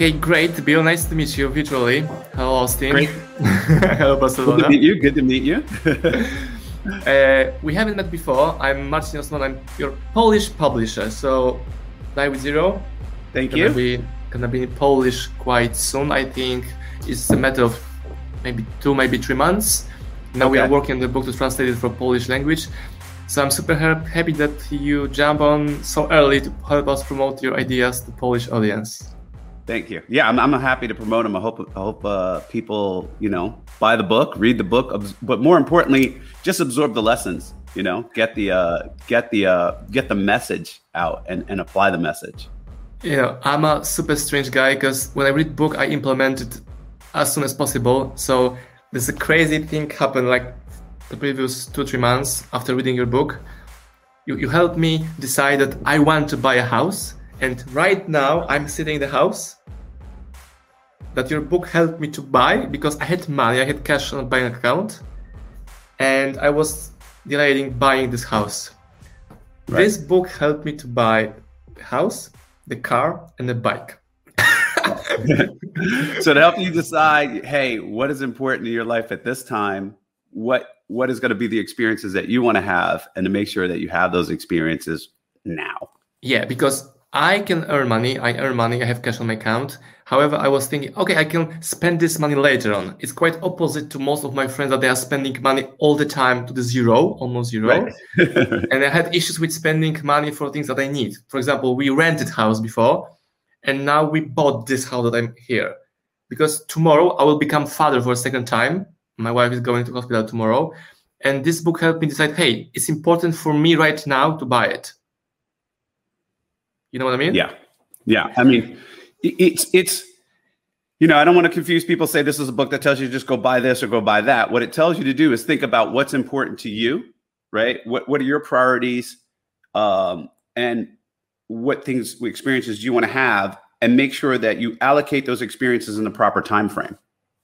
Okay, great. Bill, nice to meet you virtually. Hello, Austin. Great. Hello, Barcelona. Good to meet you. Good to meet you. uh, we haven't met before. I'm Marcin Osman. I'm your Polish publisher. So, Die with Zero. Thank gonna you. Be, gonna be in Polish quite soon. I think it's a matter of maybe two, maybe three months. Now we are working on the book to translate it for Polish language. So I'm super happy that you jump on so early to help us promote your ideas to Polish audience. Thank you. Yeah, I'm, I'm happy to promote them. I hope I hope uh, people you know buy the book, read the book, but more importantly, just absorb the lessons. You know, get the uh, get the uh, get the message out and, and apply the message. Yeah, I'm a super strange guy because when I read book, I implement it as soon as possible. So this crazy thing happened like the previous two three months after reading your book. You you helped me decide that I want to buy a house, and right now I'm sitting in the house that your book helped me to buy because I had money, I had cash on bank account, and I was delaying buying this house. This book helped me to buy the house, the car, and the bike. so to help you decide, hey, what is important in your life at this time? What what is going to be the experiences that you want to have, and to make sure that you have those experiences now. Yeah, because I can earn money. I earn money. I have cash on my account. However, I was thinking, okay, I can spend this money later on. It's quite opposite to most of my friends that they are spending money all the time to the zero, almost zero. Right. and I had issues with spending money for things that I need. For example, we rented house before, and now we bought this house that I'm here. Because tomorrow I will become father for a second time. My wife is going to hospital tomorrow. And this book helped me decide, hey, it's important for me right now to buy it. You know what I mean? Yeah, yeah. I mean, it's it's you know I don't want to confuse people. Say this is a book that tells you to just go buy this or go buy that. What it tells you to do is think about what's important to you, right? What what are your priorities, um, and what things, what experiences do you want to have, and make sure that you allocate those experiences in the proper time frame,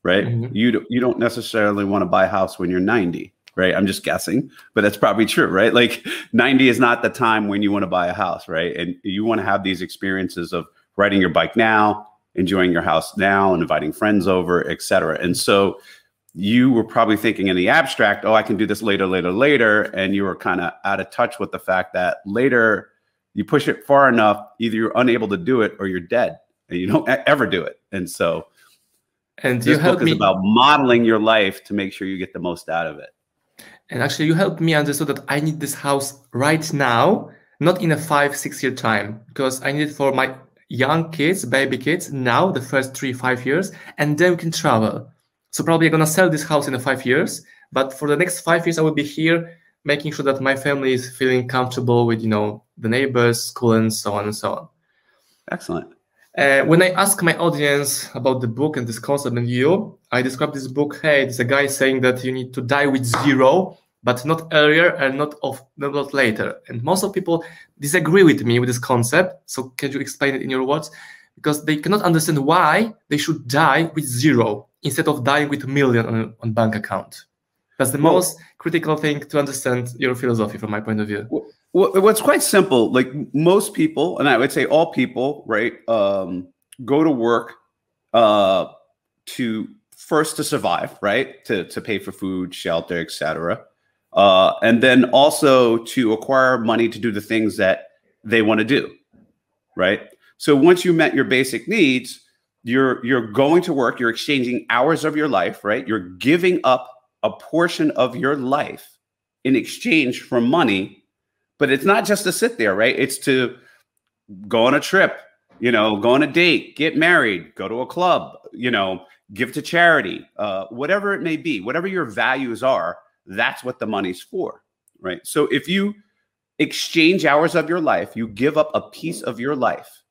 right? Mhm. You don't you don't necessarily want to buy a house when you're 90. Right. I'm just guessing, but that's probably true, right? Like 90 is not the time when you want to buy a house, right? And you want to have these experiences of riding your bike now, enjoying your house now, and inviting friends over, et cetera. And so you were probably thinking in the abstract, oh, I can do this later, later, later. And you were kind of out of touch with the fact that later you push it far enough, either you're unable to do it or you're dead and you don't ever do it. And so And you this book is me. about modeling your life to make sure you get the most out of it. And actually, you helped me understand that I need this house right now, not in a five, six year time, because I need it for my young kids, baby kids, now, the first three, five years, and then we can travel. So probably I'm gonna sell this house in five years, but for the next five years, I will be here making sure that my family is feeling comfortable with, you know, the neighbors, school, and so on and so on. Excellent. Uh, when I ask my audience about the book and this concept and you, I describe this book. Hey, there's a guy saying that you need to die with zero, but not earlier and not of not later. And most of people disagree with me with this concept. So can you explain it in your words? Because they cannot understand why they should die with zero instead of dying with a million on, on bank account. That's the Well- most critical thing to understand your philosophy from my point of view. Well, what's quite simple, like most people, and I would say all people, right, um, go to work uh, to first to survive, right, to to pay for food, shelter, etc., uh, and then also to acquire money to do the things that they want to do, right. So once you met your basic needs, you're you're going to work. You're exchanging hours of your life, right. You're giving up a portion of your life in exchange for money but it's not just to sit there, right? It's to go on a trip, you know, go on a date, get married, go to a club, you know, give to charity, uh, whatever it may be, whatever your values are, that's what the money's for, right? So if you exchange hours of your life, you give up a piece of your life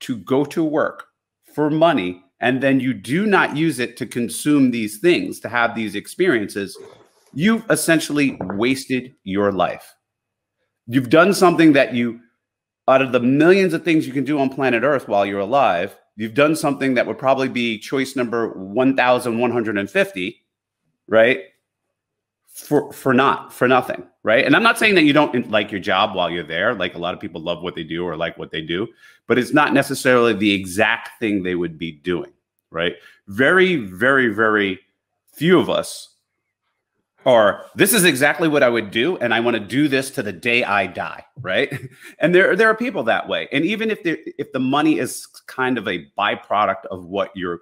to go to work for money, and then you do not use it to consume these things, to have these experiences, you've essentially wasted your life you've done something that you out of the millions of things you can do on planet earth while you're alive you've done something that would probably be choice number 1150 right for for not for nothing right? And i'm not saying that you don't like your job while you're there like a lot of people love what they do or like what they do but it's not necessarily the exact thing they would be doing right? Very very very few of us are this is exactly what i would do and i want to do this to the day i die right? And there there are people that way and even if the if the money is kind of a byproduct of what you're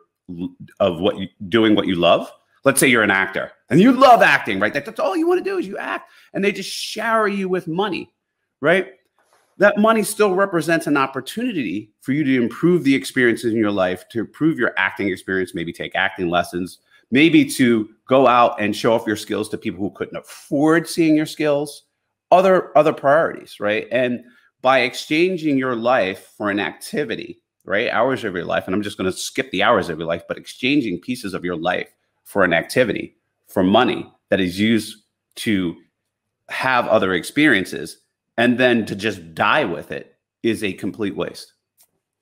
of what you doing what you love let's say you're an actor and you love acting, right? That, that's all you want to do is you act, and they just shower you with money, right? That money still represents an opportunity for you to improve the experiences in your life, to improve your acting experience, maybe take acting lessons, maybe to go out and show off your skills to people who couldn't afford seeing your skills, other other priorities, right? And by exchanging your life for an activity, right? Hours of your life, and I'm just going to skip the hours of your life, but exchanging pieces of your life for an activity, for money that is used to have other experiences, and then to just die with it is a complete waste.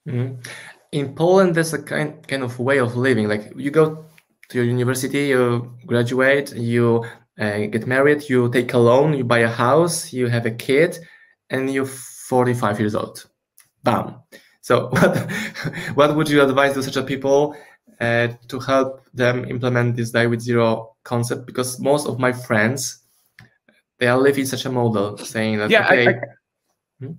Mm-hmm. In Poland, there's a kind kind of way of living. Like you go to your university, you graduate, you uh, get married, you take a loan, you buy a house, you have a kid, and you're 45 years old. Bam. So what what would you advise to such a people uh, to help them implement this die with zero concept because most of my friends they are living such a model saying that yeah okay, I, I, hmm?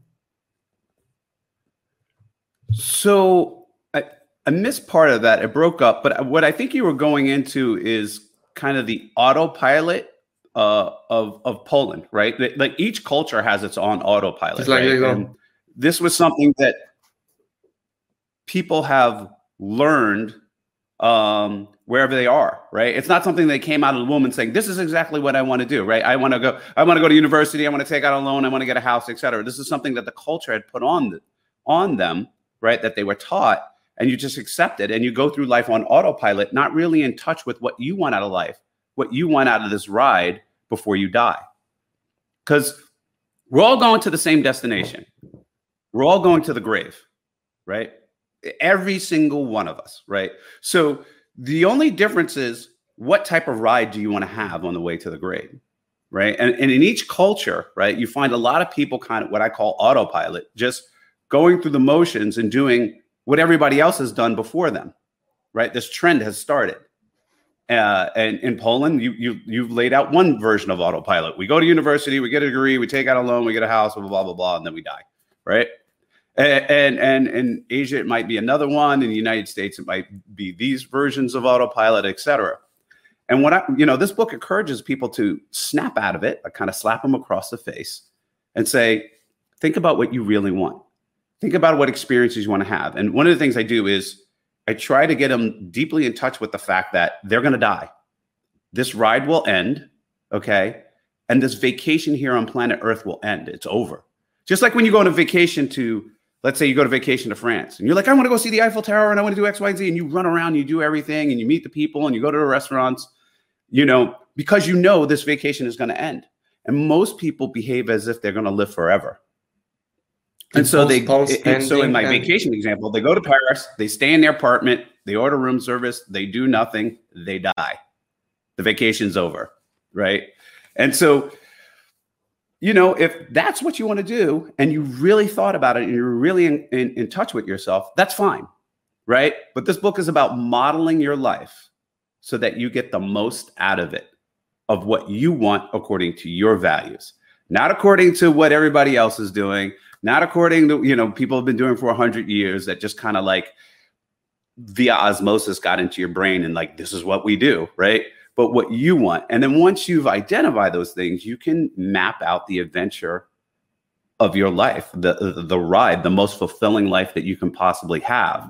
so I, I missed part of that it broke up but what i think you were going into is kind of the autopilot uh, of of poland right like each culture has its own autopilot like right? this was something that people have learned um, wherever they are, right? It's not something they came out of the womb saying, "This is exactly what I want to do." Right? I want to go. I want to go to university. I want to take out a loan. I want to get a house, etc. This is something that the culture had put on the, on them, right? That they were taught, and you just accept it, and you go through life on autopilot, not really in touch with what you want out of life, what you want out of this ride before you die, because we're all going to the same destination. We're all going to the grave, right? Every single one of us, right? So the only difference is what type of ride do you want to have on the way to the grave, right? And, and in each culture, right, you find a lot of people kind of what I call autopilot, just going through the motions and doing what everybody else has done before them, right? This trend has started. Uh, and in Poland, you you you've laid out one version of autopilot. We go to university, we get a degree, we take out a loan, we get a house, blah blah blah blah, and then we die, right? And and in Asia it might be another one. In the United States it might be these versions of autopilot, etc. And what I, you know, this book encourages people to snap out of it, I kind of slap them across the face, and say, think about what you really want. Think about what experiences you want to have. And one of the things I do is I try to get them deeply in touch with the fact that they're going to die. This ride will end, okay, and this vacation here on planet Earth will end. It's over. Just like when you go on a vacation to let's say you go to vacation to France and you're like, I want to go see the Eiffel Tower and I want to do X, Y, and Z. And you run around, you do everything and you meet the people and you go to the restaurants, you know, because you know this vacation is going to end. And most people behave as if they're going to live forever. And so they, and so in my vacation example, they go to Paris, they stay in their apartment, they order room service, they do nothing, they die. The vacation's over, right? And so you know, if that's what you want to do and you really thought about it and you're really in, in, in, touch with yourself, that's fine. Right. But this book is about modeling your life so that you get the most out of it, of what you want according to your values, not according to what everybody else is doing, not according to, you know, people have been doing for 100 years that just kind of like via osmosis got into your brain and like, this is what we do. Right but what you want. And then once you've identified those things, you can map out the adventure of your life, the the, ride, the most fulfilling life that you can possibly have,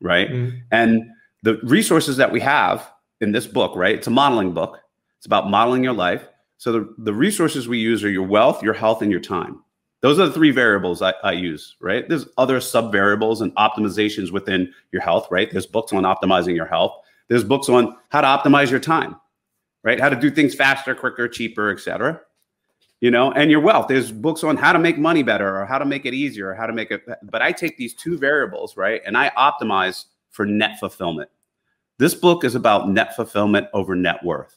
right? Mm-hmm. And the resources that we have in this book, right? It's a modeling book. It's about modeling your life. So the, the resources we use are your wealth, your health, and your time. Those are the three variables I, I use, right? There's other sub variables and optimizations within your health, right? There's books on optimizing your health. There's books on how to optimize your time, right? How to do things faster, quicker, cheaper, etc. You know, and your wealth. There's books on how to make money better or how to make it easier or how to make it. But I take these two variables, right? And I optimize for net fulfillment. This book is about net fulfillment over net worth.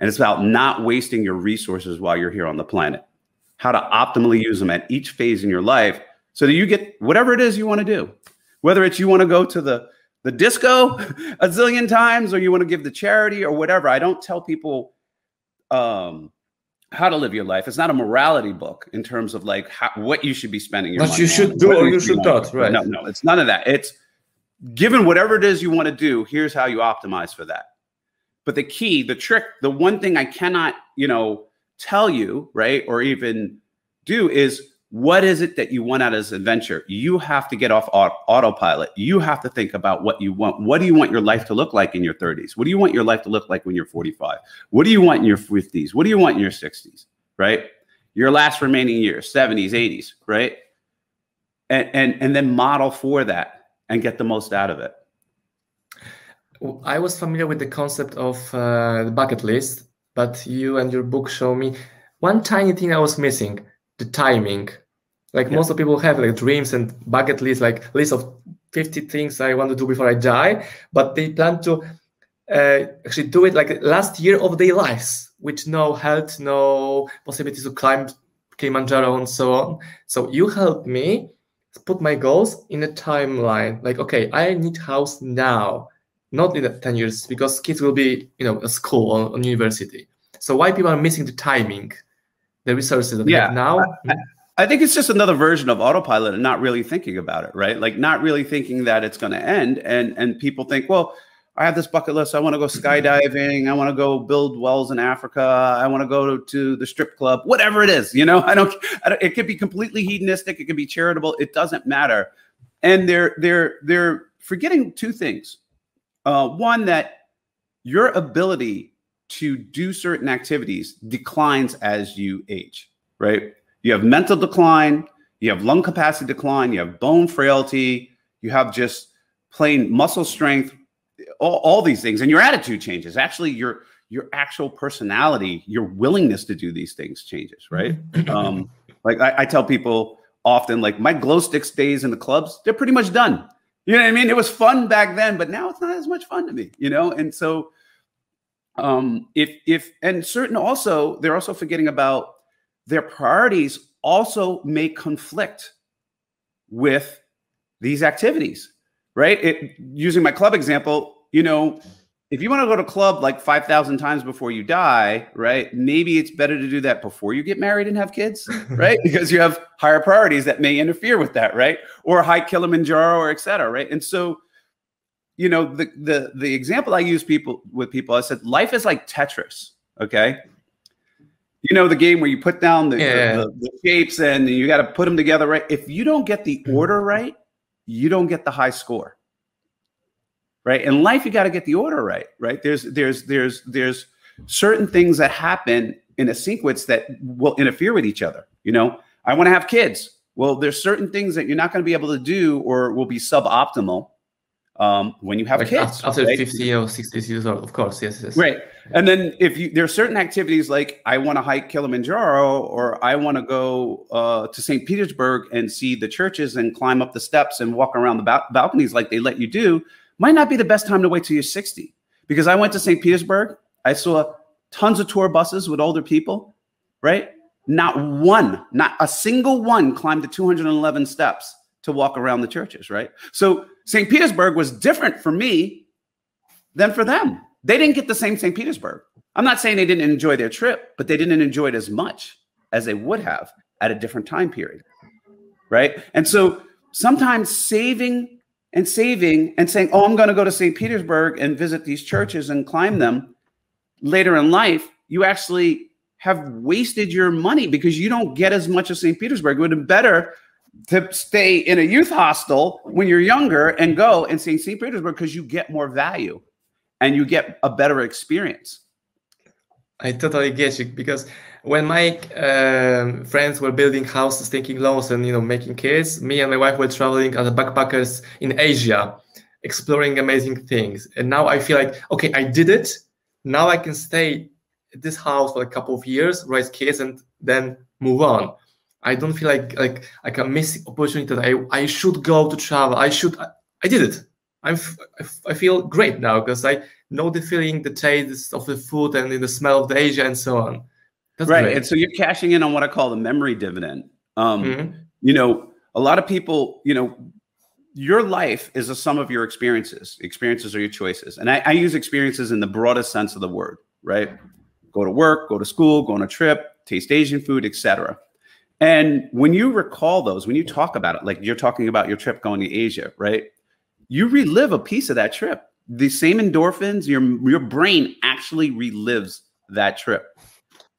And it's about not wasting your resources while you're here on the planet. How to optimally use them at each phase in your life so that you get whatever it is you want to do. Whether it's you want to go to the the disco a zillion times or you want to give the charity or whatever. I don't tell people um how to live your life. It's not a morality book in terms of like how, what you should be spending your what money you should on, do or you should not, right? No, no, it's none of that. It's given whatever it is you want to do, here's how you optimize for that. But the key, the trick, the one thing I cannot, you know, tell you, right, or even do is what is it that you want out of this adventure? You have to get off autopilot. You have to think about what you want. What do you want your life to look like in your 30s? What do you want your life to look like when you're 45? What do you want in your 50s? What do you want in your 60s? Right? Your last remaining years, 70s, 80s, right? And and and then model for that and get the most out of it. I was familiar with the concept of uh, the bucket list, but you and your book show me one tiny thing I was missing: the timing like yeah. most of people have like dreams and bucket lists, like list of 50 things I want to do before I die, but they plan to uh, actually do it like last year of their lives with no health, no possibility to climb Kilimanjaro and so on. So you help me put my goals in a timeline. Like, okay, I need house now, not in 10 years, because kids will be, you know, at school or, or university. So why people are missing the timing, the resources that yeah, they have now? I, I think it's just another version of autopilot and not really thinking about it, right? Like not really thinking that it's going to end. And and people think, well, I have this bucket list. I want to go skydiving. I want to go build wells in Africa. I want to go to, to the strip club. Whatever it is, you know. I don't, I don't. It could be completely hedonistic. It could be charitable. It doesn't matter. And they're they're they're forgetting two things. Uh, one that your ability to do certain activities declines as you age, right? You have mental decline, you have lung capacity decline, you have bone frailty, you have just plain muscle strength, all, all these things, and your attitude changes. Actually, your your actual personality, your willingness to do these things changes, right? um, like I, I tell people often, like my glow sticks days in the clubs, they're pretty much done. You know what I mean? It was fun back then, but now it's not as much fun to me, you know? And so um if if and certain also they're also forgetting about their priorities also may conflict with these activities, right? It, using my club example, you know, if you want to go to club like 5,000 times before you die, right? Maybe it's better to do that before you get married and have kids, right? because you have higher priorities that may interfere with that, right? Or hike Kilimanjaro or et cetera, right? And so, you know, the the the example I use people with people, I said life is like Tetris, okay? You know the game where you put down the, yeah. the, the, shapes and you got to put them together right? If you don't get the mm. order right you don't get the high score. Right? In life you got to get the order right right? There's there's there's there's certain things that happen in a sequence that will interfere with each other you know? I want to have kids. Well there's certain things that you're not going to be able to do or will be suboptimal um, when you have like kids after right? 50 or 60 years old of course yes yes. Right. And then if you there are certain activities like i want to hike kilimanjaro or i want to go uh, to st petersburg and see the churches and climb up the steps and walk around the ba- balconies like they let you do might not be the best time to wait till you're 60 because i went to st petersburg i saw tons of tour buses with older people right? Not one not a single one climbed the 211 steps to walk around the churches right? So St. Petersburg was different for me than for them. They didn't get the same St. Petersburg. I'm not saying they didn't enjoy their trip, but they didn't enjoy it as much as they would have at a different time period. Right. And so sometimes saving and saving and saying, oh, I'm going to go to St. Petersburg and visit these churches and climb them later in life, you actually have wasted your money because you don't get as much of St. Petersburg. It would have been better to stay in a youth hostel when you're younger and go and see St. Petersburg because you get more value and you get a better experience. I totally get you because when my uh, friends were building houses, taking loans, and you know making kids, me and my wife were traveling as backpackers in Asia, exploring amazing things. And now I feel like okay, I did it. Now I can stay at this house for a couple of years, raise kids, and then move on. I don't feel like like like a missing opportunity that I I should go to travel. I should. I, I did it. I'm I feel great now because I know the feeling, the taste of the food, and the smell of the Asia, and so on. That's right, great. and so you're cashing in on what I call the memory dividend. Um, mm-hmm. You know, a lot of people, you know, your life is a sum of your experiences. Experiences are your choices, and I, I use experiences in the broadest sense of the word. Right, go to work, go to school, go on a trip, taste Asian food, etc. And when you recall those, when you talk about it, like you're talking about your trip going to Asia, right? you relive a piece of that trip. The same endorphins, your your brain actually relives that trip.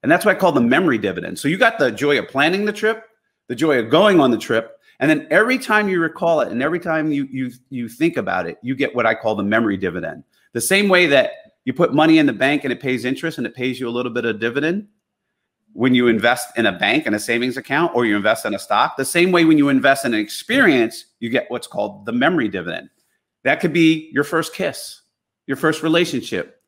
And that's what I call the memory dividend. So you got the joy of planning the trip, the joy of going on the trip, and then every time you recall it and every time you you you think about it, you get what I call the memory dividend. The same way that you put money in the bank and it pays interest and it pays you a little bit of dividend when you invest in a bank and a savings account or you invest in a stock, the same way when you invest in an experience, you get what's called the memory dividend. That could be your first kiss, your first relationship,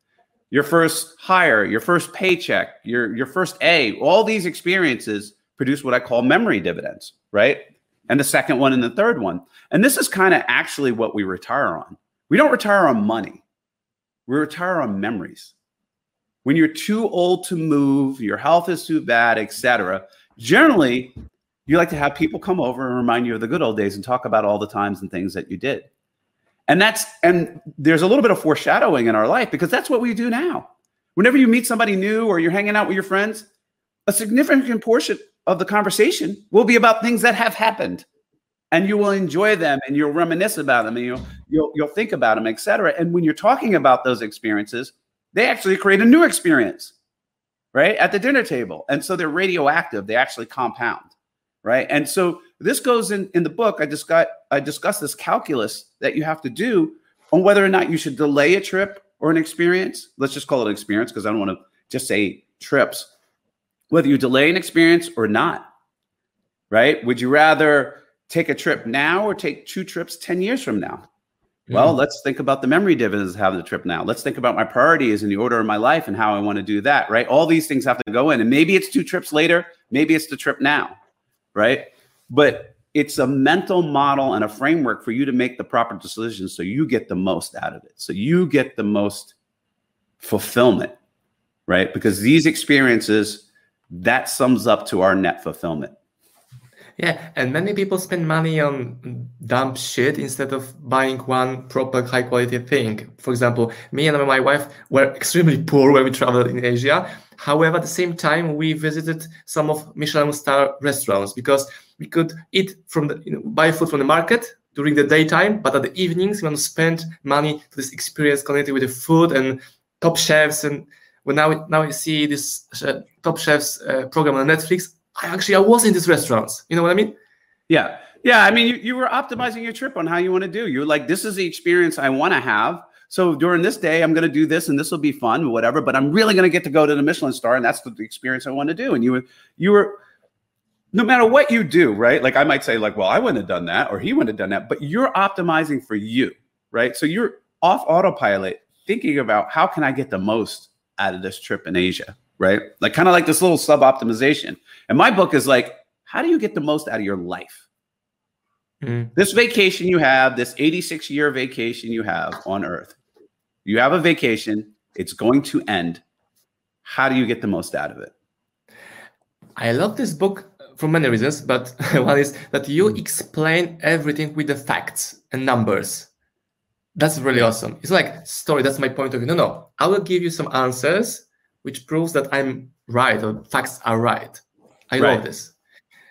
your first hire, your first paycheck, your, your first A. All these experiences produce what I call memory dividends, right? And the second one and the third one. And this is kind of actually what we retire on. We don't retire on money, we retire on memories. When you're too old to move, your health is too bad, etc. Generally, you like to have people come over and remind you of the good old days and talk about all the times and things that you did. And that's and there's a little bit of foreshadowing in our life because that's what we do now. Whenever you meet somebody new or you're hanging out with your friends, a significant portion of the conversation will be about things that have happened. And you will enjoy them and you'll reminisce about them and you'll you'll, you'll think about them, etc. And when you're talking about those experiences, they actually create a new experience, right? At the dinner table. And so they're radioactive, they actually compound, right? And so this goes in in the book. I just got I discussed this calculus that you have to do on whether or not you should delay a trip or an experience. Let's just call it an experience because I don't want to just say trips. Whether you delay an experience or not, right? Would you rather take a trip now or take two trips 10 years from now? Well, let's think about the memory dividends of having the trip now. Let's think about my priorities and the order of my life and how I want to do that, right? All these things have to go in. And maybe it's two trips later, maybe it's the trip now, right? but it's a mental model and a framework for you to make the proper decisions so you get the most out of it so you get the most fulfillment right because these experiences that sums up to our net fulfillment yeah and many people spend money on dumb shit instead of buying one proper high quality thing. For example me and my wife were extremely poor when we traveled in asia. However at the same time we visited some of michelin star restaurants because we could eat from the you know, buy food from the market during the daytime, but at the evenings we want to spend money to this experience connected with the food and top chefs. And when now now I see this uh, top chefs uh, program on Netflix, I actually I was in these restaurants. You know what I mean? Yeah, yeah. I mean, you, you were optimizing your trip on how you want to do. You're like, this is the experience I want to have. So during this day, I'm going to do this, and this will be fun, whatever. But I'm really going to get to go to the Michelin star, and that's the experience I want to do. And you were you were no matter what you do, right? Like I might say, like, well, I wouldn't have done that, or he wouldn't have done that, but you're optimizing for you, right? So you're off autopilot, thinking about how can I get the most out of this trip in Asia, right? Like kind of like this little sub optimization. And my book is like, how do you get the most out of your life? Mm. This vacation you have, this 86 year vacation you have on Earth, you have a vacation, it's going to end. How do you get the most out of it? I love this book for many reasons, but one is that you hmm. explain everything with the facts and numbers. That's really awesome. It's like story. That's my point of view. No, no. I will give you some answers which proves that I'm right or facts are right. I right. love this.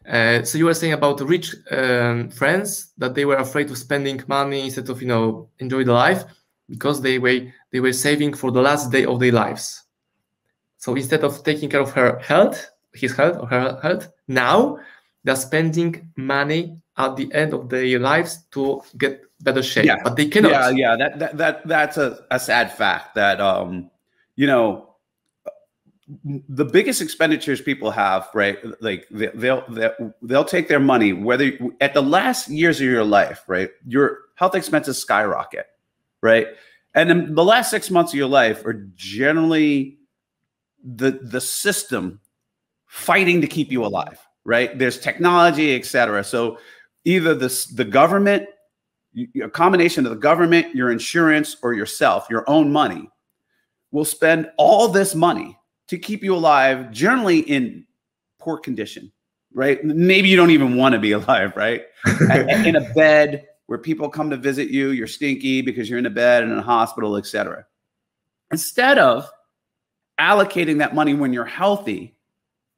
Uh, so you were saying about rich um, friends that they were afraid of spending money instead of you know enjoy the life because they were they were saving for the last day of their lives. So instead of taking care of her health, his health or her health, now they're spending money at the end of their lives to get better shape, yeah. but they cannot. Yeah, yeah, that that, that that's a, a sad fact that um, you know, the biggest expenditures people have, right? Like they'll they'll they'll take their money whether at the last years of your life, right? Your health expenses skyrocket, right? And then the last six months of your life are generally the the system fighting to keep you alive, right? There's technology, et cetera. So either the, the government, a combination of the government, your insurance, or yourself, your own money, will spend all this money to keep you alive, generally in poor condition, right? Maybe you don't even want to be alive, right? in a bed where people come to visit you, you're stinky because you're in a bed and in a hospital, etc. Instead of allocating that money when you're healthy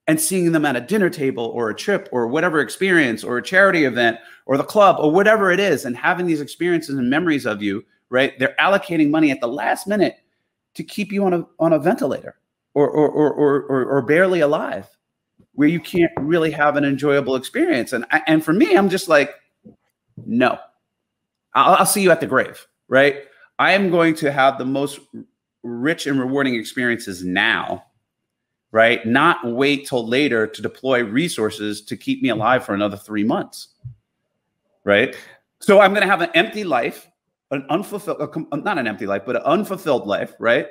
and seeing them at a dinner table or a trip or whatever experience or a charity event or the club or whatever it is and having these experiences and memories of you right they're allocating money at the last minute to keep you on a on a ventilator or or or or, or, barely alive where you can't really have an enjoyable experience and and for me i'm just like no I'll, I'll see you at the grave right i am going to have the most rich and rewarding experiences now right? Not wait till later to deploy resources to keep me alive for another three months, right? So I'm going to have an empty life, an unfulfilled, not an empty life, but an unfulfilled life, right?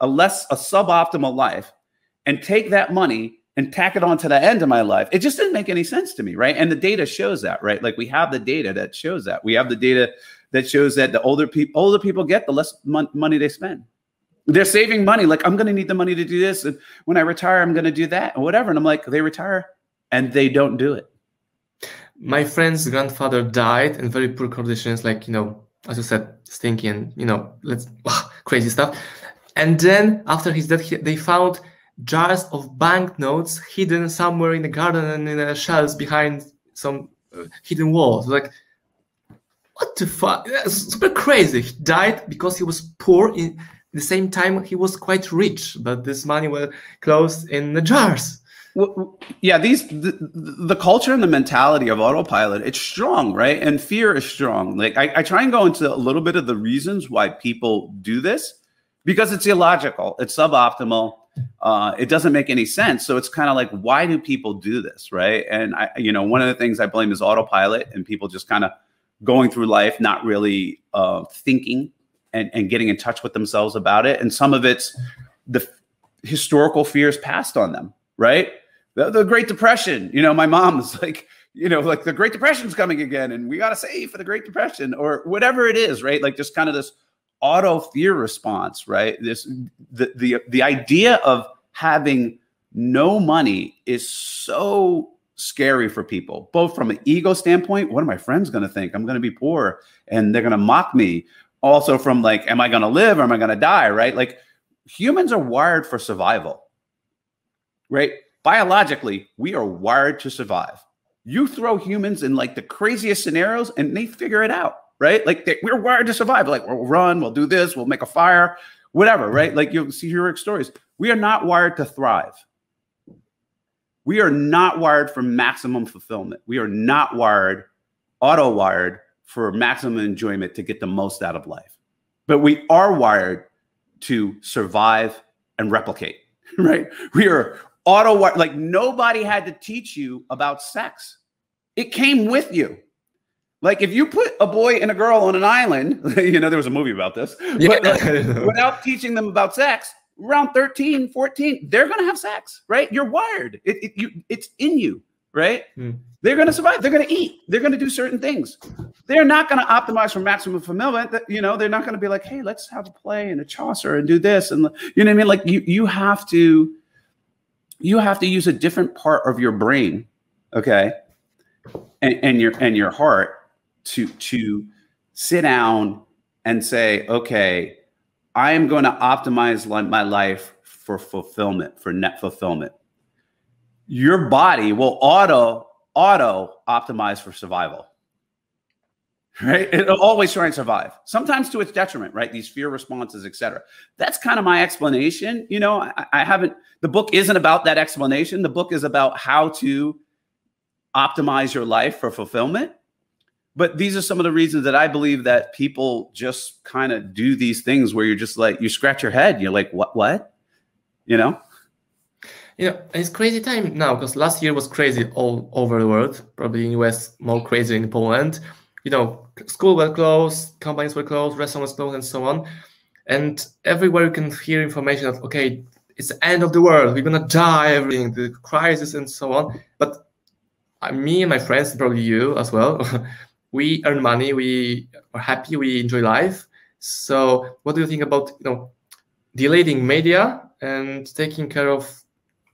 A less, a suboptimal life, and take that money and tack it on to the end of my life. It just didn't make any sense to me, right? And the data shows that, right? Like we have the data that shows that. We have the data that shows that the older people older people get, the less mon- money they spend they're saving money. Like, I'm going to need the money to do this. And when I retire, I'm going to do that or whatever. And I'm like, they retire and they don't do it. My friend's grandfather died in very poor conditions, like, you know, as you said, stinky and, you know, let's crazy stuff. And then after his death, they found jars of banknotes hidden somewhere in the garden and in the shelves behind some uh, hidden walls. Like, what the fuck? That's super crazy. He died because he was poor in the same time he was quite rich but this money was closed in the jars well, yeah these the, the, culture and the mentality of autopilot it's strong right and fear is strong like I, I try and go into a little bit of the reasons why people do this because it's illogical it's suboptimal uh, it doesn't make any sense so it's kind of like why do people do this right and i you know one of the things i blame is autopilot and people just kind of going through life not really uh, thinking and, and getting in touch with themselves about it. And some of it's the historical fears passed on them, right? The, the Great Depression, you know, my mom's like, you know, like the Great Depression's coming again, and we got to save for the Great Depression or whatever it is, right? Like just kind of this auto fear response, right? This the the the idea of having no money is so scary for people, both from an ego standpoint. What are my friends going to think? I'm going to be poor and they're going to mock me also from like, am I going to live or am I going to die? Right? Like humans are wired for survival, right? Biologically, we are wired to survive. You throw humans in like the craziest scenarios and they figure it out, right? Like they, we're wired to survive. Like we'll run, we'll do this, we'll make a fire, whatever, right? Like you'll see heroic stories. We are not wired to thrive. We are not wired for maximum fulfillment. We are not wired, auto wired for maximum enjoyment to get the most out of life. But we are wired to survive and replicate, right? We are auto wired. like nobody had to teach you about sex. It came with you. Like if you put a boy and a girl on an island, you know, there was a movie about this, yeah. but without teaching them about sex, around 13, 14, they're going to have sex, right? You're wired. It, it, you, it's in you, right? Mm. They're going to survive. They're going to eat. They're going to do certain things. They're not going to optimize for maximum fulfillment. You know, they're not going to be like, hey, let's have a play and a Chaucer and do this. And you know what I mean? Like you, you have to, you have to use a different part of your brain, okay, and, and your and your heart to to sit down and say, okay, I am going to optimize my life for fulfillment, for net fulfillment. Your body will auto auto optimize for survival. Right? It'll always try and survive, sometimes to its detriment, right? These fear responses, etc. That's kind of my explanation. You know, I, I haven't, the book isn't about that explanation. The book is about how to optimize your life for fulfillment. But these are some of the reasons that I believe that people just kind of do these things where you're just like, you scratch your head. You're like, what, what? You know? Yeah, it's crazy time now because last year was crazy all over the world. Probably in US more crazy in Poland. You know, school were closed, companies were closed, restaurants closed, and so on. And everywhere you can hear information of okay, it's the end of the world. We're gonna die, everything, the crisis, and so on. But uh, me and my friends, probably you as well, we earn money, we are happy, we enjoy life. So, what do you think about you know delaying media and taking care of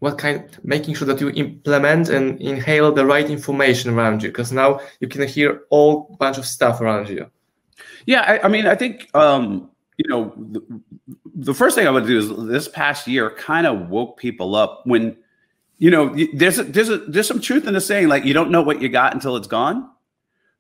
what kind, making sure that you implement and inhale the right information around you? Because now you can hear all bunch of stuff around you. Yeah, I, I mean, I think um, you know the, the first thing I would do is this past year kind of woke people up when you know there's a, there's a, there's some truth in the saying like you don't know what you got until it's gone.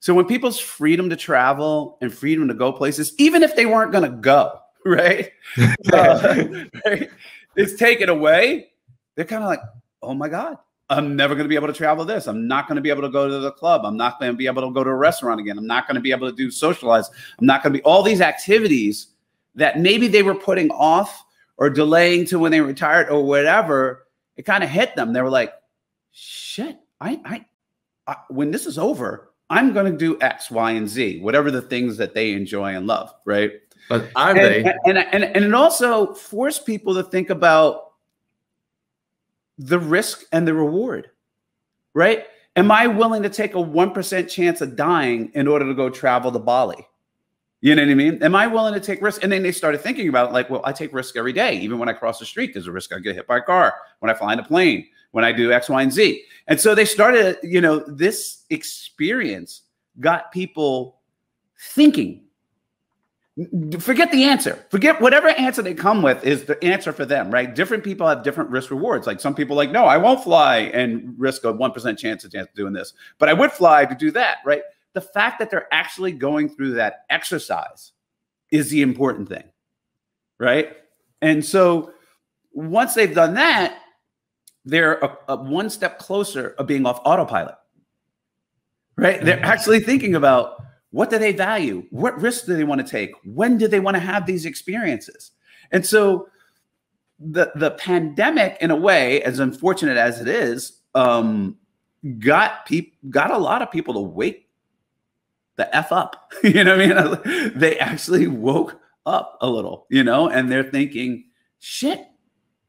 So when people's freedom to travel and freedom to go places, even if they weren't going to go, right, uh, right, it's taken away. They're kind of like, oh my god, I'm never going to be able to travel this. I'm not going to be able to go to the club. I'm not going to be able to go to a restaurant again. I'm not going to be able to do socialize. I'm not going to be all these activities that maybe they were putting off or delaying to when they retired or whatever. It kind of hit them. They were like, shit, I, I, I when this is over, I'm going to do X, Y, and Z, whatever the things that they enjoy and love. Right. But are and, they? And, and, and, it also forced people to think about the risk and the reward, right? Am I willing to take a 1% chance of dying in order to go travel to Bali? You know what I mean? Am I willing to take risk? And then they started thinking about it, like, well, I take risk every day. Even when I cross the street, there's a risk I get hit by a car. When I fly in a plane, when I do X, Y, and Z. And so they started, you know, this experience got people thinking. Forget the answer. Forget whatever answer they come with is the answer for them right? Different people have different risk rewards. Like some people like no i won't fly and risk a 1% chance of chance of doing this but i would fly to do that right? The fact that they're actually going through that exercise is the important thing right? And so once they've done that they're a, a one step closer of being off autopilot right they're actually thinking about what do they value? What risks do they want to take? When do they want to have these experiences? And so the the pandemic, in a way, as unfortunate as it is, um, got people got a lot of people to wake the f up. you know what I mean? they actually woke up a little, you know, and they're thinking, shit,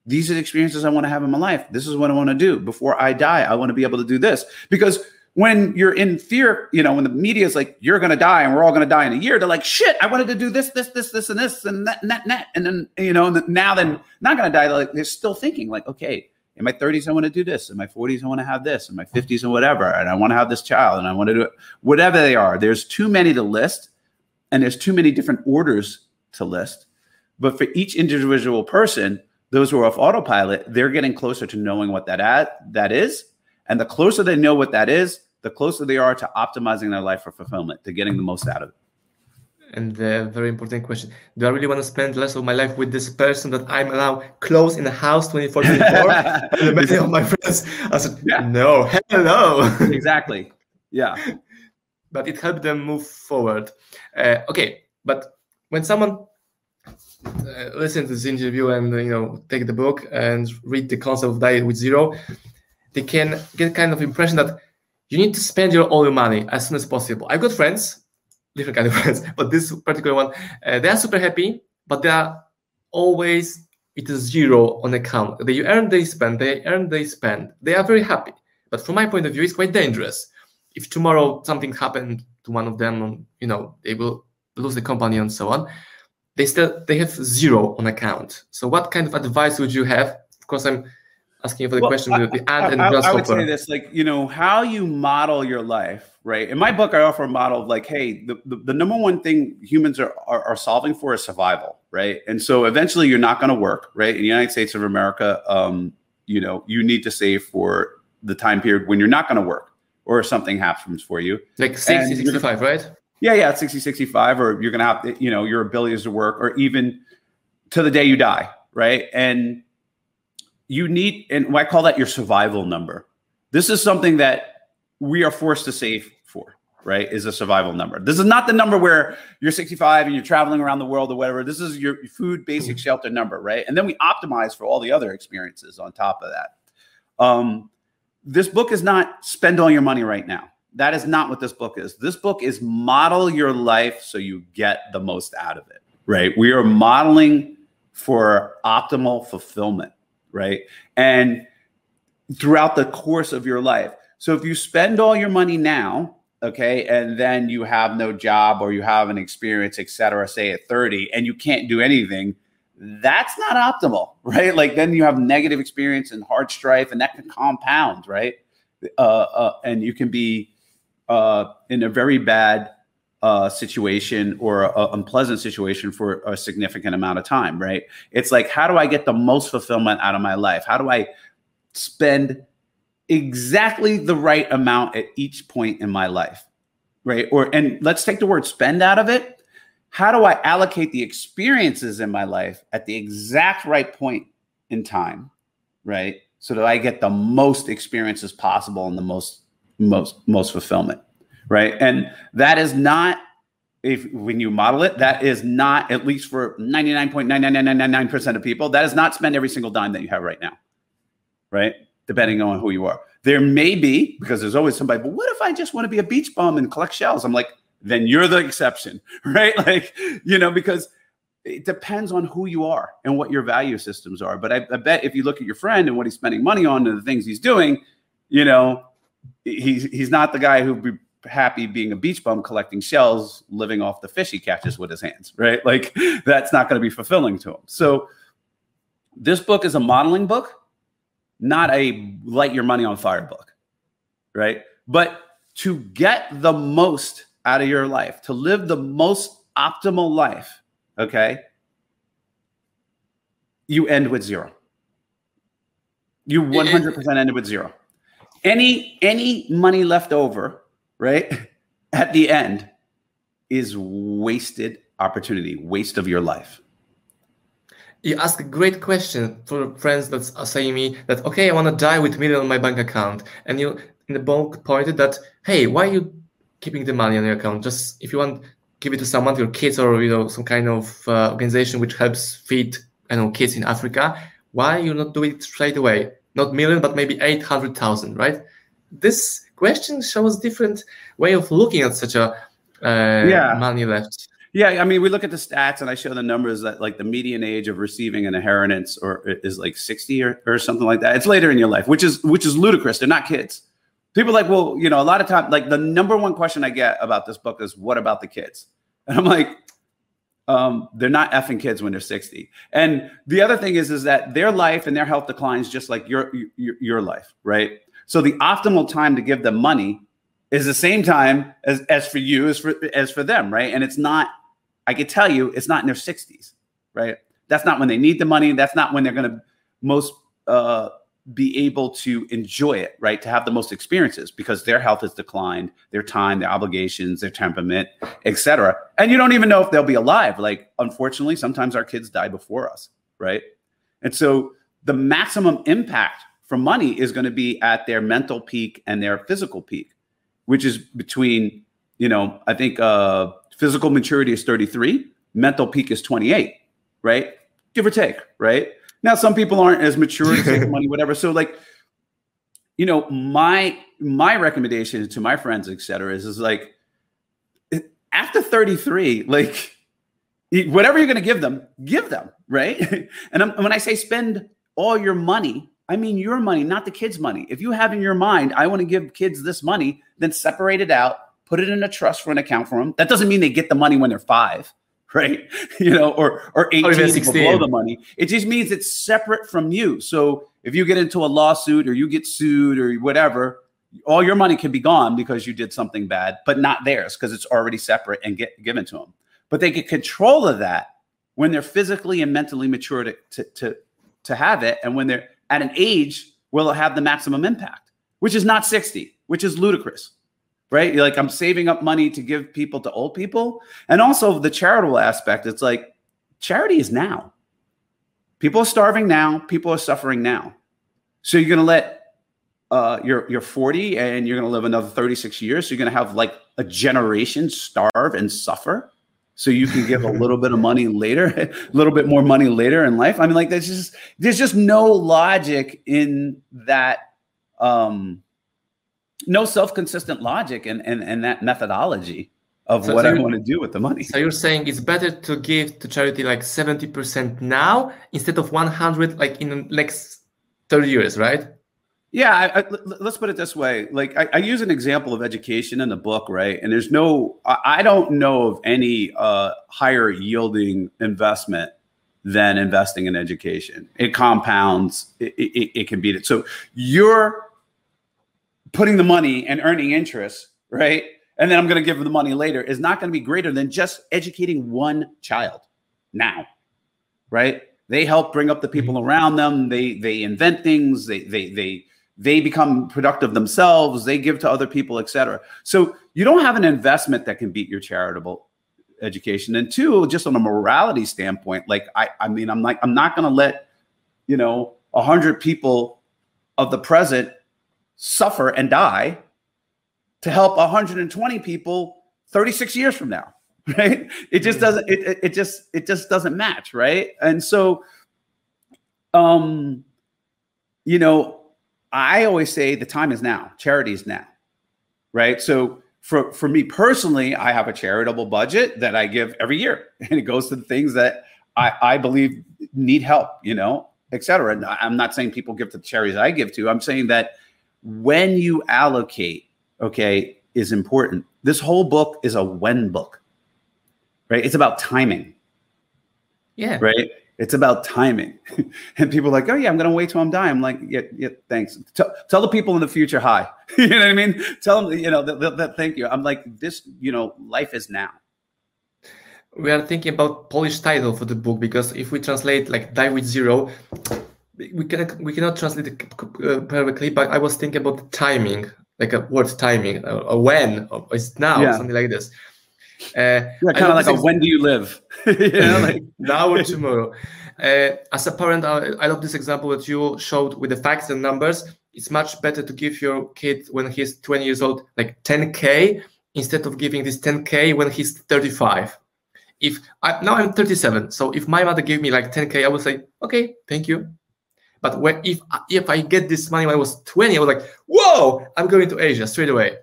these are the experiences I want to have in my life. This is what I want to do before I die. I want to be able to do this because when you're in fear, you know, when the media is like, you're going to die and we're all going to die in a year, they're like, shit, I wanted to do this, this, this, this, and this, and that, and that, and that. And then, you know, now then not going to die. They're, like, they're still thinking like, okay, in my 30s, I want to do this. In my 40s, I want to have this. In my 50s, and whatever. And I want to have this child and I want to do it. Whatever they are, there's too many to list and there's too many different orders to list. But for each individual person, those who are off autopilot, they're getting closer to knowing what that ad, that is. And the closer they know what that is, the closer they are to optimizing their life for fulfillment, to getting the most out of it. And the very important question Do I really want to spend less of my life with this person that I'm now close in the house 24 24? and many of my friends, I said, yeah. No, hello. exactly. Yeah. But it helped them move forward. Uh, okay. But when someone listen to this interview and you know take the book and read the concept of die with zero they can get kind of impression that you need to spend your all your money as soon as possible. I've got friends, different kind of friends, but this particular one, uh, they are super happy, but they are always it is zero on account. They earn, they spend, they earn, they spend. They are very happy. But from my point of view, it's quite dangerous. If tomorrow something happened to one of them, you know, they will lose the company and so on. They still they have zero on account. So what kind of advice would you have? Of course, I'm asking you for the well, question I, the and I, I, I would say this, like you know, how you model your life, right? In my book, I offer a model of like, hey, the, the, the number one thing humans are, are, are solving for is survival, right? And so eventually, you're not going to work, right? In the United States of America, um, you know, you need to save for the time period when you're not going to work or something happens for you, like 60, 65, right? Yeah, yeah, 60, 65, or you're going to have, to, you know, your abilities to work, or even to the day you die, right? And you need, and I call that your survival number. This is something that we are forced to save for, right? Is a survival number. This is not the number where you're 65 and you're traveling around the world or whatever. This is your food, basic shelter number, right? And then we optimize for all the other experiences on top of that. Um, this book is not spend all your money right now. That is not what this book is. This book is model your life so you get the most out of it, right? We are modeling for optimal fulfillment right? And throughout the course of your life. So if you spend all your money now okay, and then you have no job or you have an experience, et cetera, say at 30, and you can't do anything, that's not optimal, right? Like then you have negative experience and hard strife, and that can compound, right? Uh, uh, and you can be uh, in a very bad uh, situation or a, unpleasant situation for a significant amount of time, right? It's like, how do I get the most fulfillment out of my life? How do I spend exactly the right amount at each point in my life, right? Or, and let's take the word spend out of it. How do I allocate the experiences in my life at the exact right point in time, right? So that I get the most experiences possible and the most, most, most fulfillment right? And that is not if when you model it, that is not at least for 99.99999% of people, that is not spend every single dime that you have right now. Right? Depending on who you are. There may be, because there's always somebody, but what if I just want to be a beach bum and collect shells? I'm like, then you're the exception, right? Like, you know, because it depends on who you are and what your value systems are. But I, I bet if you look at your friend and what he's spending money on and the things he's doing, you know, he's he's not the guy who'd be happy being a beach bum collecting shells, living off the fish he catches with his hands, right? Like that's not going to be fulfilling to him. So this book is a modeling book, not a light your money on fire book, right? But to get the most out of your life, to live the most optimal life, okay, you end with zero. You 100% ended with zero. Any any money left over right? At the end is wasted opportunity, waste of your life. You ask a great question for friends that are saying me that okay, I want to die with million on my bank account, and you in the book pointed that hey, why are you keeping the money on your account? Just if you want, give it to someone, your kids, or you know some kind of uh, organization which helps feed I know kids in Africa. Why you not do it straight away? Not million, but maybe eight hundred thousand, right? This question shows different way of looking at such a uh, yeah. money left. Yeah, I mean, we look at the stats, and I show the numbers that like the median age of receiving an inheritance or is like sixty or, or something like that. It's later in your life, which is which is ludicrous. They're not kids. People like, well, you know, a lot of time, like the number one question I get about this book is, "What about the kids?" And I'm like, um, they're not effing kids when they're 60. And the other thing is, is that their life and their health declines just like your your, your life, right? So the optimal time to give them money is the same time as, as for you as for as for them, right? And it's not, I can tell you, it's not in their 60s, right? That's not when they need the money. That's not when they're to most uh, be able to enjoy it, right? To have the most experiences because their health has declined, their time, their obligations, their temperament, etc. And you don't even know if they'll be alive. Like, unfortunately, sometimes our kids die before us, right? And so the maximum impact for money is going to be at their mental peak and their physical peak, which is between, you know, I think uh, physical maturity is 33, mental peak is 28, right? Give or take, right? Now, some people aren't as mature to save money, whatever. So, like, you know, my my recommendation to my friends, et cetera, is, is like eh, after 33, like whatever you're going to give them, give them, right? and I'm, when I say spend all your money I mean your money, not the kids' money. If you have in your mind, I want to give kids this money, then separate it out, put it in a trust for an account for them. That doesn't mean they get the money when they're five, right? You know, or or 18 or blow the money. It just means it's separate from you. So if you get into a lawsuit or you get sued or whatever, all your money can be gone because you did something bad, but not theirs because it's already separate and get given to them. But they get control of that when they're physically and mentally mature to to to, to have it, and when they're at an age will have the maximum impact, which is not 60, which is ludicrous, right? You're like, I'm saving up money to give people to old people. And also the charitable aspect, it's like charity is now. People are starving now, people are suffering now. So you're going to let uh, you're you're 40 and you're going to live another 36 years. So you're going to have like a generation starve and suffer so you can give a little bit of money later, a little bit more money later in life. I mean, like there's just there's just no logic in that, um, no self-consistent logic and and and that methodology of so what so I want to do with the money. So you're saying it's better to give to charity like 70% now instead of 100 like in the next 30 years, right? Yeah, I, I, let's put it this way. Like I, I, use an example of education in the book, right? And there's no, I, don't know of any uh, higher yielding investment than investing in education. It compounds. It, it, it can beat it. So you're putting the money and earning interest, right? And then I'm going to give them the money later is not going to be greater than just educating one child now, right? They help bring up the people mm-hmm. around them. They they invent things. They they they they become productive themselves. They give to other people, etc. So you don't have an investment that can beat your charitable education. And two, just on a morality standpoint, like I I mean I'm like I'm not going to let you know a hundred people of the present suffer and die to help 120 people 36 years from now right? It just doesn't it, it just it just doesn't match right? And so um you know i always say the time is now charity is now right? So for for me personally i have a charitable budget that i give every year and it goes to the things that i i believe need help you know et cetera. And i'm not saying people give to the charities i give to. I'm saying that when you allocate okay is important this whole book is a when book right? It's about timing. Yeah. Right. It's about timing. and people are like, oh, yeah, I'm going to wait till I'm dying. I'm like, yeah, yeah, thanks. Tell, tell the people in the future hi. you know what I mean? Tell them, you know, that, that, thank you. I'm like, this, you know, life is now. We are thinking about Polish title for the book because if we translate like die with zero, we cannot we cannot translate it uh, perfectly. But I was thinking about the timing, like a word timing, or, or when, or it's now, yeah. something like this. Uh, yeah, kind of like a when do you live? you know, like now or tomorrow. Uh, as a parent, I, I love this example that you showed with the facts and numbers. It's much better to give your kid when he's 20 years old like 10k instead of giving this 10k when he's 35. If I, now I'm 37, so if my mother gave me like 10k, I would say, okay, thank you. But when if if I get this money when I was 20, I was like, whoa, I'm going to Asia straight away.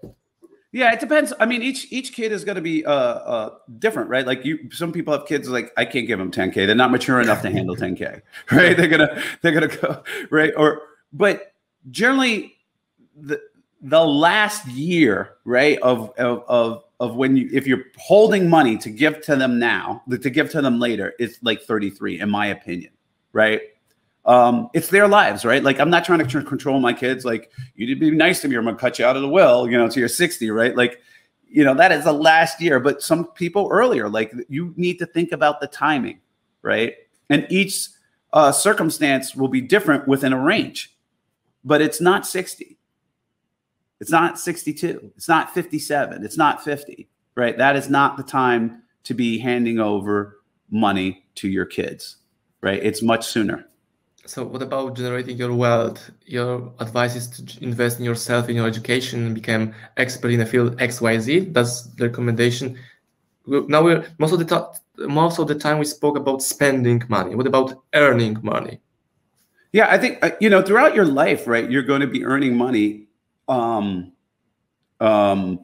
Yeah, it depends. I mean, each each kid is going to be uh, uh, different, right? Like you, some people have kids like I can't give them 10k. They're not mature enough to handle 10k, right? They're gonna they're gonna go right. Or but generally, the the last year, right, of of of of when you if you're holding money to give to them now, to give to them later, it's like 33, in my opinion, right? Um, it's their lives, right? Like I'm not trying to control my kids. Like you need to be nice to me, or I'm gonna cut you out of the will. You know, to your 60, right? Like, you know, that is the last year. But some people earlier, like you need to think about the timing, right? And each uh, circumstance will be different within a range, but it's not 60. It's not 62. It's not 57. It's not 50, right? That is not the time to be handing over money to your kids, right? It's much sooner. So, what about generating your wealth? Your advice is to invest in yourself, in your education, and become expert in a field X, Y, Z. That's the recommendation. Now, we're most of the time, most of the time we spoke about spending money. What about earning money? Yeah, I think uh, you know throughout your life, right? You're going to be earning money, um, um,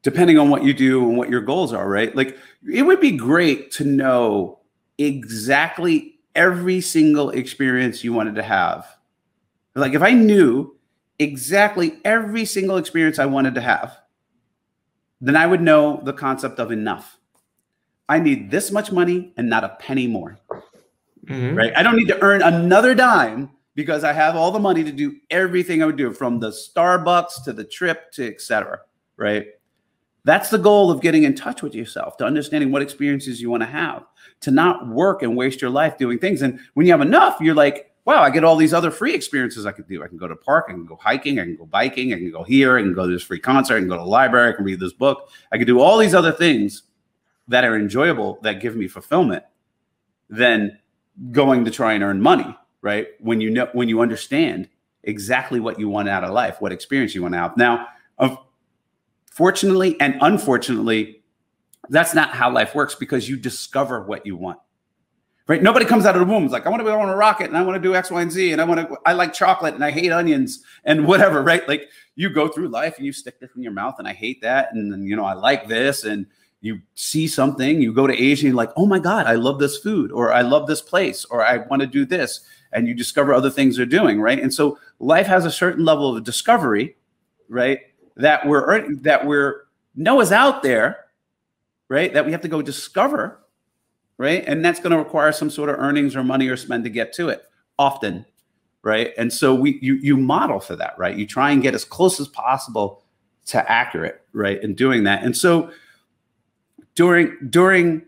depending on what you do and what your goals are, right? Like, it would be great to know exactly every single experience you wanted to have. Like if I knew exactly every single experience I wanted to have, then I would know the concept of enough. I need this much money and not a penny more. Mm-hmm. Right? I don't need to earn another dime because I have all the money to do everything I would do from the Starbucks to the trip to etc. Right? That's the goal of getting in touch with yourself, to understanding what experiences you want to have, to not work and waste your life doing things. And when you have enough, you're like, wow, I get all these other free experiences I could do. I can go to park, I can go hiking, I can go biking, I can go here, I can go to this free concert, I can go to the library, I can read this book. I can do all these other things that are enjoyable that give me fulfillment than going to try and earn money, right? When you know when you understand exactly what you want out of life, what experience you want to have. Now, of Fortunately and unfortunately, that's not how life works because you discover what you want. Right? Nobody comes out of the womb like, I want to go on a rocket and I want to do X, Y, and Z, and I want to, I like chocolate and I hate onions and whatever, right? Like you go through life and you stick this in your mouth and I hate that. And then, you know, I like this. And you see something, you go to Asia and you're like, oh my God, I love this food, or I love this place, or I want to do this. and you discover other things they're doing, right? And so life has a certain level of discovery, right? That we're that we're know is out there, right? That we have to go discover, right? And that's going to require some sort of earnings or money or spend to get to it often, right? And so we you you model for that, right? You try and get as close as possible to accurate, right? In doing that. And so during during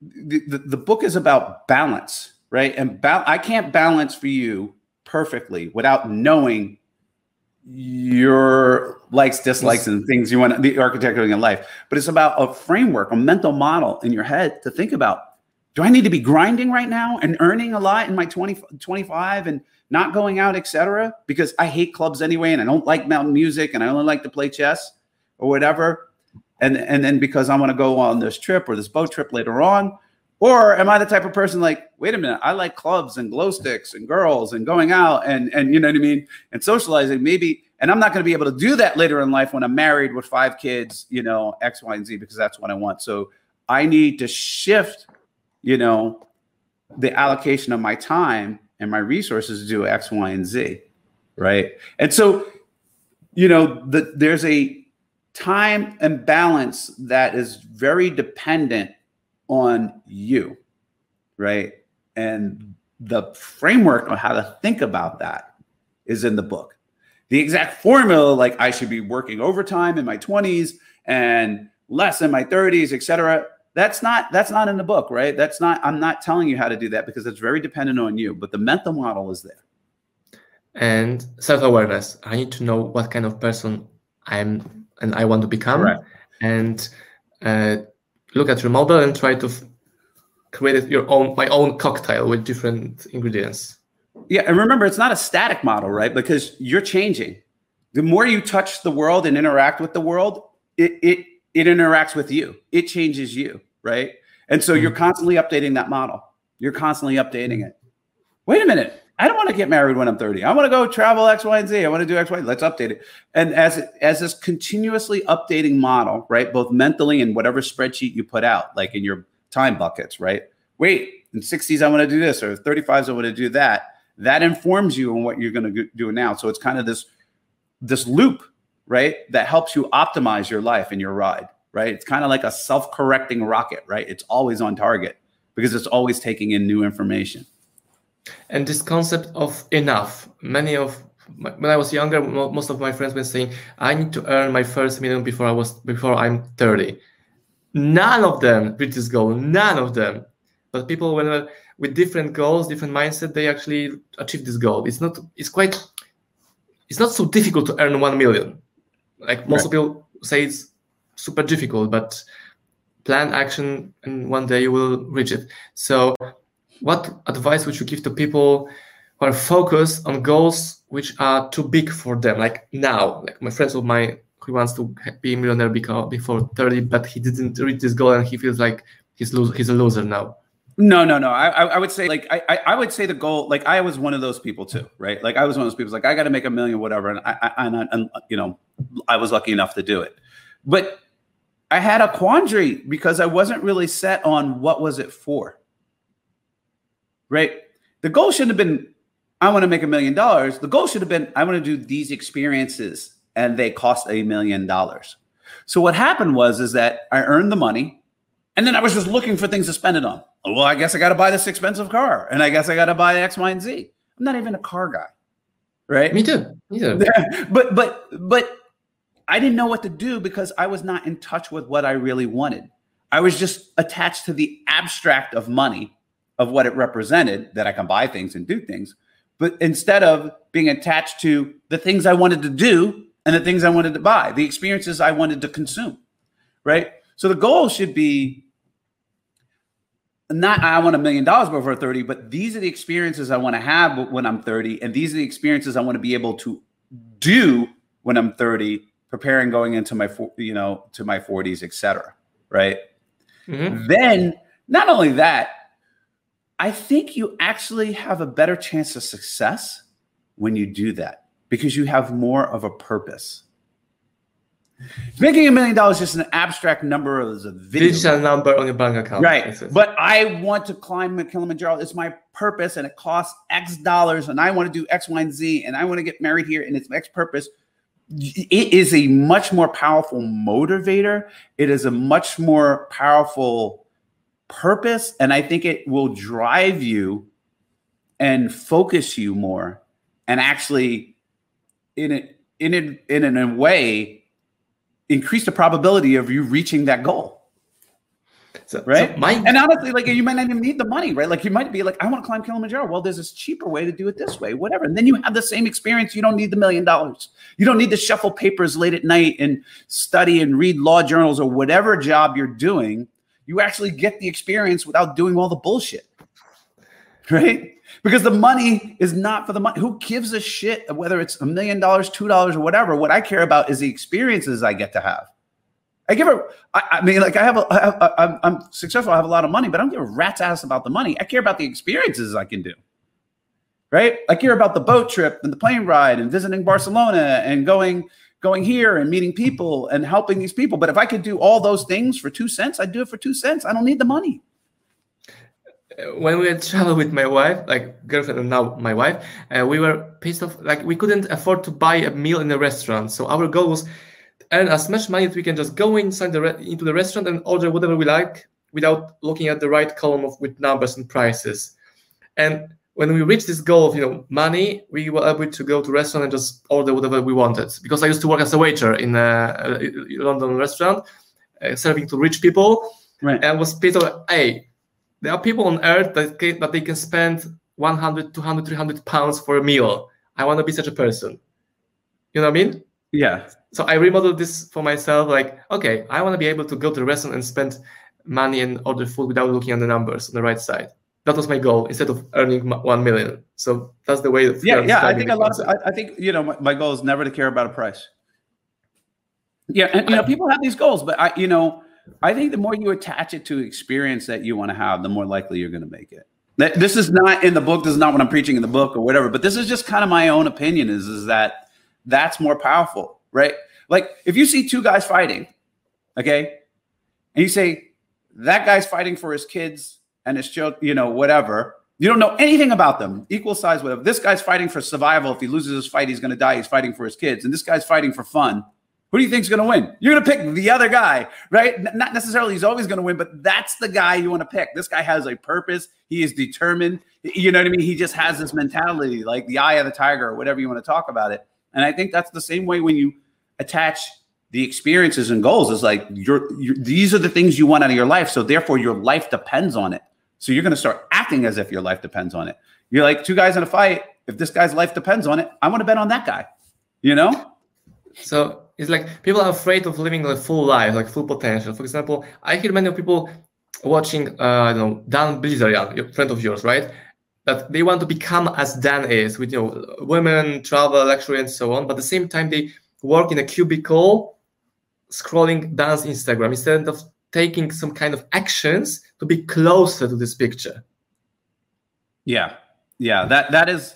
the, the, the book is about balance, right? And ba- I can't balance for you perfectly without knowing your likes, dislikes, and things you want the architecting in life. But it's about a framework, a mental model in your head to think about. Do I need to be grinding right now and earning a lot in my 20, 25 and not going out, etc. Because I hate clubs anyway, and I don't like mountain music, and I only like to play chess or whatever. And and then because I want to go on this trip or this boat trip later on, or am I the type of person like, wait a minute, I like clubs and glow sticks and girls and going out and and you know what I mean and socializing maybe, and I'm not going to be able to do that later in life when I'm married with five kids, you know, X, Y, and Z because that's what I want. So I need to shift, you know, the allocation of my time and my resources to do X, Y, and Z, right? And so, you know, the, there's a time and balance that is very dependent on you, right? And the framework on how to think about that is in the book. The exact formula, like I should be working overtime in my 20s and less in my 30s, etc that's not that's not in the book right that's not i'm not telling you how to do that because it's very dependent on you but the mental model is there and self-awareness i need to know what kind of person i'm and i want to become right. and uh, look at your model and try to create your own my own cocktail with different ingredients yeah and remember it's not a static model right because you're changing the more you touch the world and interact with the world it it it interacts with you it changes you right? And so you're mm-hmm. constantly updating that model. You're constantly updating it. Wait a minute. I don't want to get married when I'm 30. I want to go travel X, Y, and Z. I want to do X, Y. Let's update it. And as as this continuously updating model, right? Both mentally and whatever spreadsheet you put out, like in your time buckets, right? Wait, in 60s I want to do this, or 35s I want to do that. That informs you on what you're going to do now. So it's kind of this this loop, right? That helps you optimize your life and your ride right? It's kind of like a self correcting rocket, right? It's always on target because it's always taking in new information. And this concept of enough, many of when I was younger, most of my friends were saying, "I need to earn my first million before I was before I'm 30." None of them reach this goal. None of them. But people, when uh, with different goals, different mindset, they actually achieve this goal. It's not. It's quite. It's not so difficult to earn one million. Like most right. people say, it's super difficult, but plan action and one day you will reach it. So what advice would you give to people who are focused on goals which are too big for them? Like now, like my friends of mine who wants to be a millionaire before 30, but he didn't reach this goal and he feels like he's, lo- he's a loser now. No, no, no. I, I would say like I, I would say the goal like I was one of those people too, right? Like I was one of those people like I got to make a million, whatever, and I, I and, and you know I was lucky enough to do it. But I had a quandary because I wasn't really set on what was it for. Right? The goal shouldn't have been I want to make a million dollars. The goal should have been I want to do these experiences and they cost a million dollars. So what happened was is that I earned the money and then I was just looking for things to spend it on. Oh, well, I guess I got to buy this expensive car and I guess I got to buy X, Y, and Z. I'm not even a car guy. Right? Me too. Me too. but but but I didn't know what to do because I was not in touch with what I really wanted. I was just attached to the abstract of money, of what it represented, that I can buy things and do things. But instead of being attached to the things I wanted to do and the things I wanted to buy, the experiences I wanted to consume, right? So the goal should be not I want a million dollars before 30, but these are the experiences I want to have when I'm 30. And these are the experiences I want to be able to do when I'm 30 preparing going into my you know to my 40s etc right mm-hmm. then not only that i think you actually have a better chance of success when you do that because you have more of a purpose making a million dollars is just an abstract number as a video. Digital number on your bank account. Right. But I want to climb Kilimanjaro. It's my purpose and it costs X dollars and I want to do X, Y, and Z and I want to get married here and it's X purpose. It is a much more powerful motivator. It is a much more powerful purpose. And I think it will drive you and focus you more and actually in it in it in, in a way increase the probability of you reaching that goal. So, right. So my- and honestly, like you might not even need the money, right? Like you might be like, I want to climb Kilimanjaro. Well, there's this cheaper way to do it this way, whatever. And then you have the same experience. You don't need the million dollars. You don't need to shuffle papers late at night and study and read law journals or whatever job you're doing. You actually get the experience without doing all the bullshit. Right? Because the money is not for the money. Who gives a shit whether it's a million dollars, two dollars, or whatever? What I care about is the experiences I get to have. I give a, I, I mean, like I have a, I I'm, I'm successful. I have a lot of money, but I don't give a rat's ass about the money. I care about the experiences I can do. Right? I care about the boat trip and the plane ride and visiting Barcelona and going, going here and meeting people and helping these people. But if I could do all those things for two cents, I'd do it for two cents. I don't need the money. When we had travel with my wife, like girlfriend and now my wife, uh, we were pissed off. Like we couldn't afford to buy a meal in a restaurant. So our goal was earn as much money as we can just go inside the re- into the restaurant and order whatever we like without looking at the right column of with numbers and prices. And when we reached this goal of you know money, we were able to go to restaurant and just order whatever we wanted. Because I used to work as a waiter in a, a London restaurant, uh, serving to rich people, right. and was paid hey, there are people on earth that can, that they can spend 100, 200, 300 pounds for a meal. I want to be such a person. You know what I mean? Yeah. So I remodeled this for myself. Like, okay, I want to be able to go to the restaurant and spend money and order food without looking at the numbers on the right side. That was my goal instead of earning one million. So that's the way. yeah, yeah. I think a lot of. I, I, think you know my, my goal is never to care about a price. Yeah, and you know people have these goals, but I, you know, I think the more you attach it to experience that you want to have, the more likely you're going to make it. This is not in the book. This is not what I'm preaching in the book or whatever. But this is just kind of my own opinion. Is is that that's more powerful, right? Like if you see two guys fighting, okay, and you say that guy's fighting for his kids and his children, you know, whatever. You don't know anything about them, equal size, whatever. This guy's fighting for survival. If he loses his fight, he's going to die. He's fighting for his kids. And this guy's fighting for fun. Who do you think's going to win? You're going to pick the other guy, right? Not necessarily he's always going to win, but that's the guy you want to pick. This guy has a purpose. He is determined. You know what I mean? He just has this mentality, like the eye of the tiger, or whatever you want to talk about it. And I think that's the same way when you attach the experiences and goals is like you're, you're, these are the things you want out of your life. So therefore your life depends on it. So you're going to start acting as if your life depends on it. You're like two guys in a fight. If this guy's life depends on it, I want to bet on that guy. You know? So it's like people are afraid of living a full life, like full potential. For example, I hear many people watching, uh, I don't know, Dan Bilzerian, your friend of yours, right? that they want to become as Dan is with you know women, travel, luxury, and so on. But at the same time, they work in a cubicle, scrolling Dan's Instagram instead of taking some kind of actions to be closer to this picture. Yeah, yeah, that that is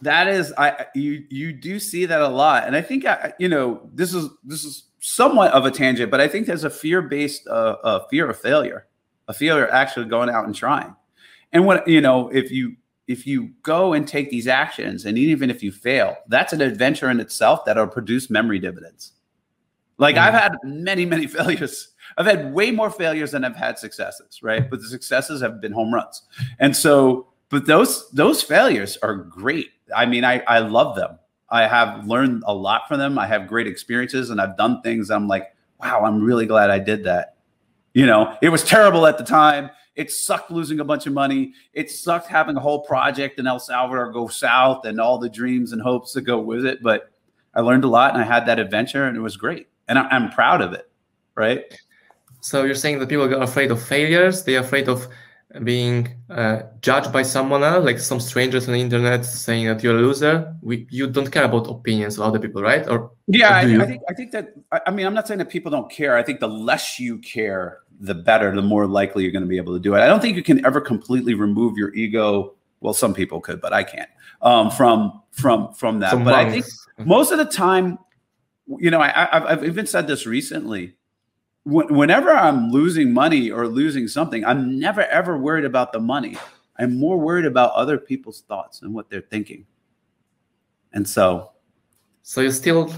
that is I you you do see that a lot, and I think I, you know this is this is somewhat of a tangent, but I think there's a fear based uh, a fear of failure, a fear of actually going out and trying. And what you know, if you if you go and take these actions, and even if you fail, that's an adventure in itself that'll produce memory dividends. Like. I've had many, many failures. I've had way more failures than I've had successes, right? But the successes have been home runs. And so, but those those failures are great. I mean, I I love them. I have learned a lot from them. I have great experiences, and I've done things. I'm like, wow, I'm really glad I did that. You know, it was terrible at the time. It sucked losing a bunch of money. It sucked having a whole project in El Salvador go south and all the dreams and hopes that go with it. But I learned a lot and I had that adventure and it was great. And I, am proud of it. Right. So you're saying that people are afraid of failures. They're afraid of being uh, judged by someone else, like some strangers on the internet saying that you're a loser. We, you don't care about opinions of other people, right? Or yeah, or I, I, think I think that I mean I'm not saying that people don't care. I think the less you care, the better, the more likely you're going to be able to do it. I don't think you can ever completely remove your ego. Well, some people could, but I can't. Um, from from from that. Some but monks. I think most of the time, you know, I, I've even said this recently. Whenever I'm losing money or losing something, I'm never ever worried about the money. I'm more worried about other people's thoughts and what they're thinking. And so, so you're still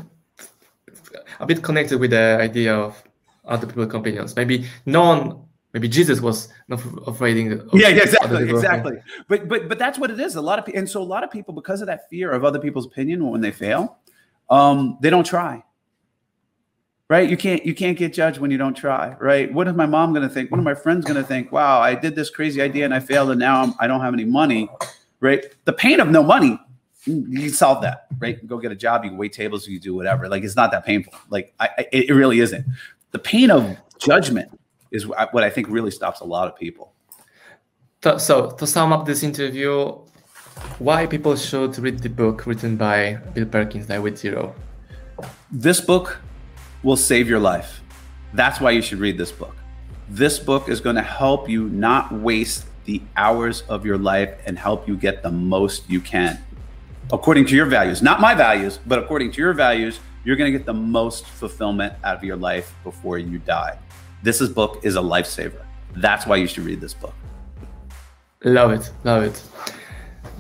a bit connected with the idea of other people's opinions. Maybe no one, maybe Jesus was not afraid of. Yeah, yeah exactly, exactly. But but but that's what it is. A lot of people, and so a lot of people, because of that fear of other people's opinion when they fail, um, they don't try right? You can't you can't get judged when you don't try right? What is my mom going to think? What are my friends going to think? Wow i did this crazy idea and i failed and now I'm, i do not have any money right? The pain of no money you solve that right? Go get a job you wait tables you do whatever. Like it's not that painful. Like I, I, it really isn't. The pain of judgment is what i think really stops a lot of people. So to sum up this interview why people should read the book written by bill perkins die with zero this book will save your life. That's why you should read this book. This book is going to help you not waste the hours of your life and help you get the most you can. According to your values, not my values, but according to your values, you're going to get the most fulfillment out of your life before you die. This is book is a lifesaver. That's why you should read this book. Love it. Love it.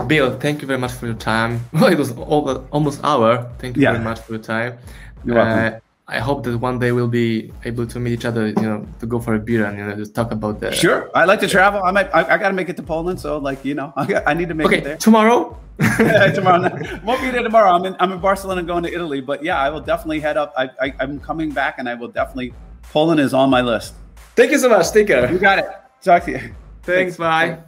Bill, thank you very much for your time. Well, it was over, almost hour. Thank you yeah. very much for your time. You're welcome. Uh, I hope that one day we'll be able to meet each other, you know, to go for a beer and you know just talk about that. Sure, I like to travel. I might, I, I got to make it to Poland, so like you know, I, got, I need to make okay, it there tomorrow. tomorrow, won't be there tomorrow. I'm in, I'm in Barcelona, going to Italy, but yeah, I will definitely head up. I, I, I'm coming back, and I will definitely. Poland is on my list. Thank you so much. Take care. You got it. Talk to you. Thanks. Thanks. Bye.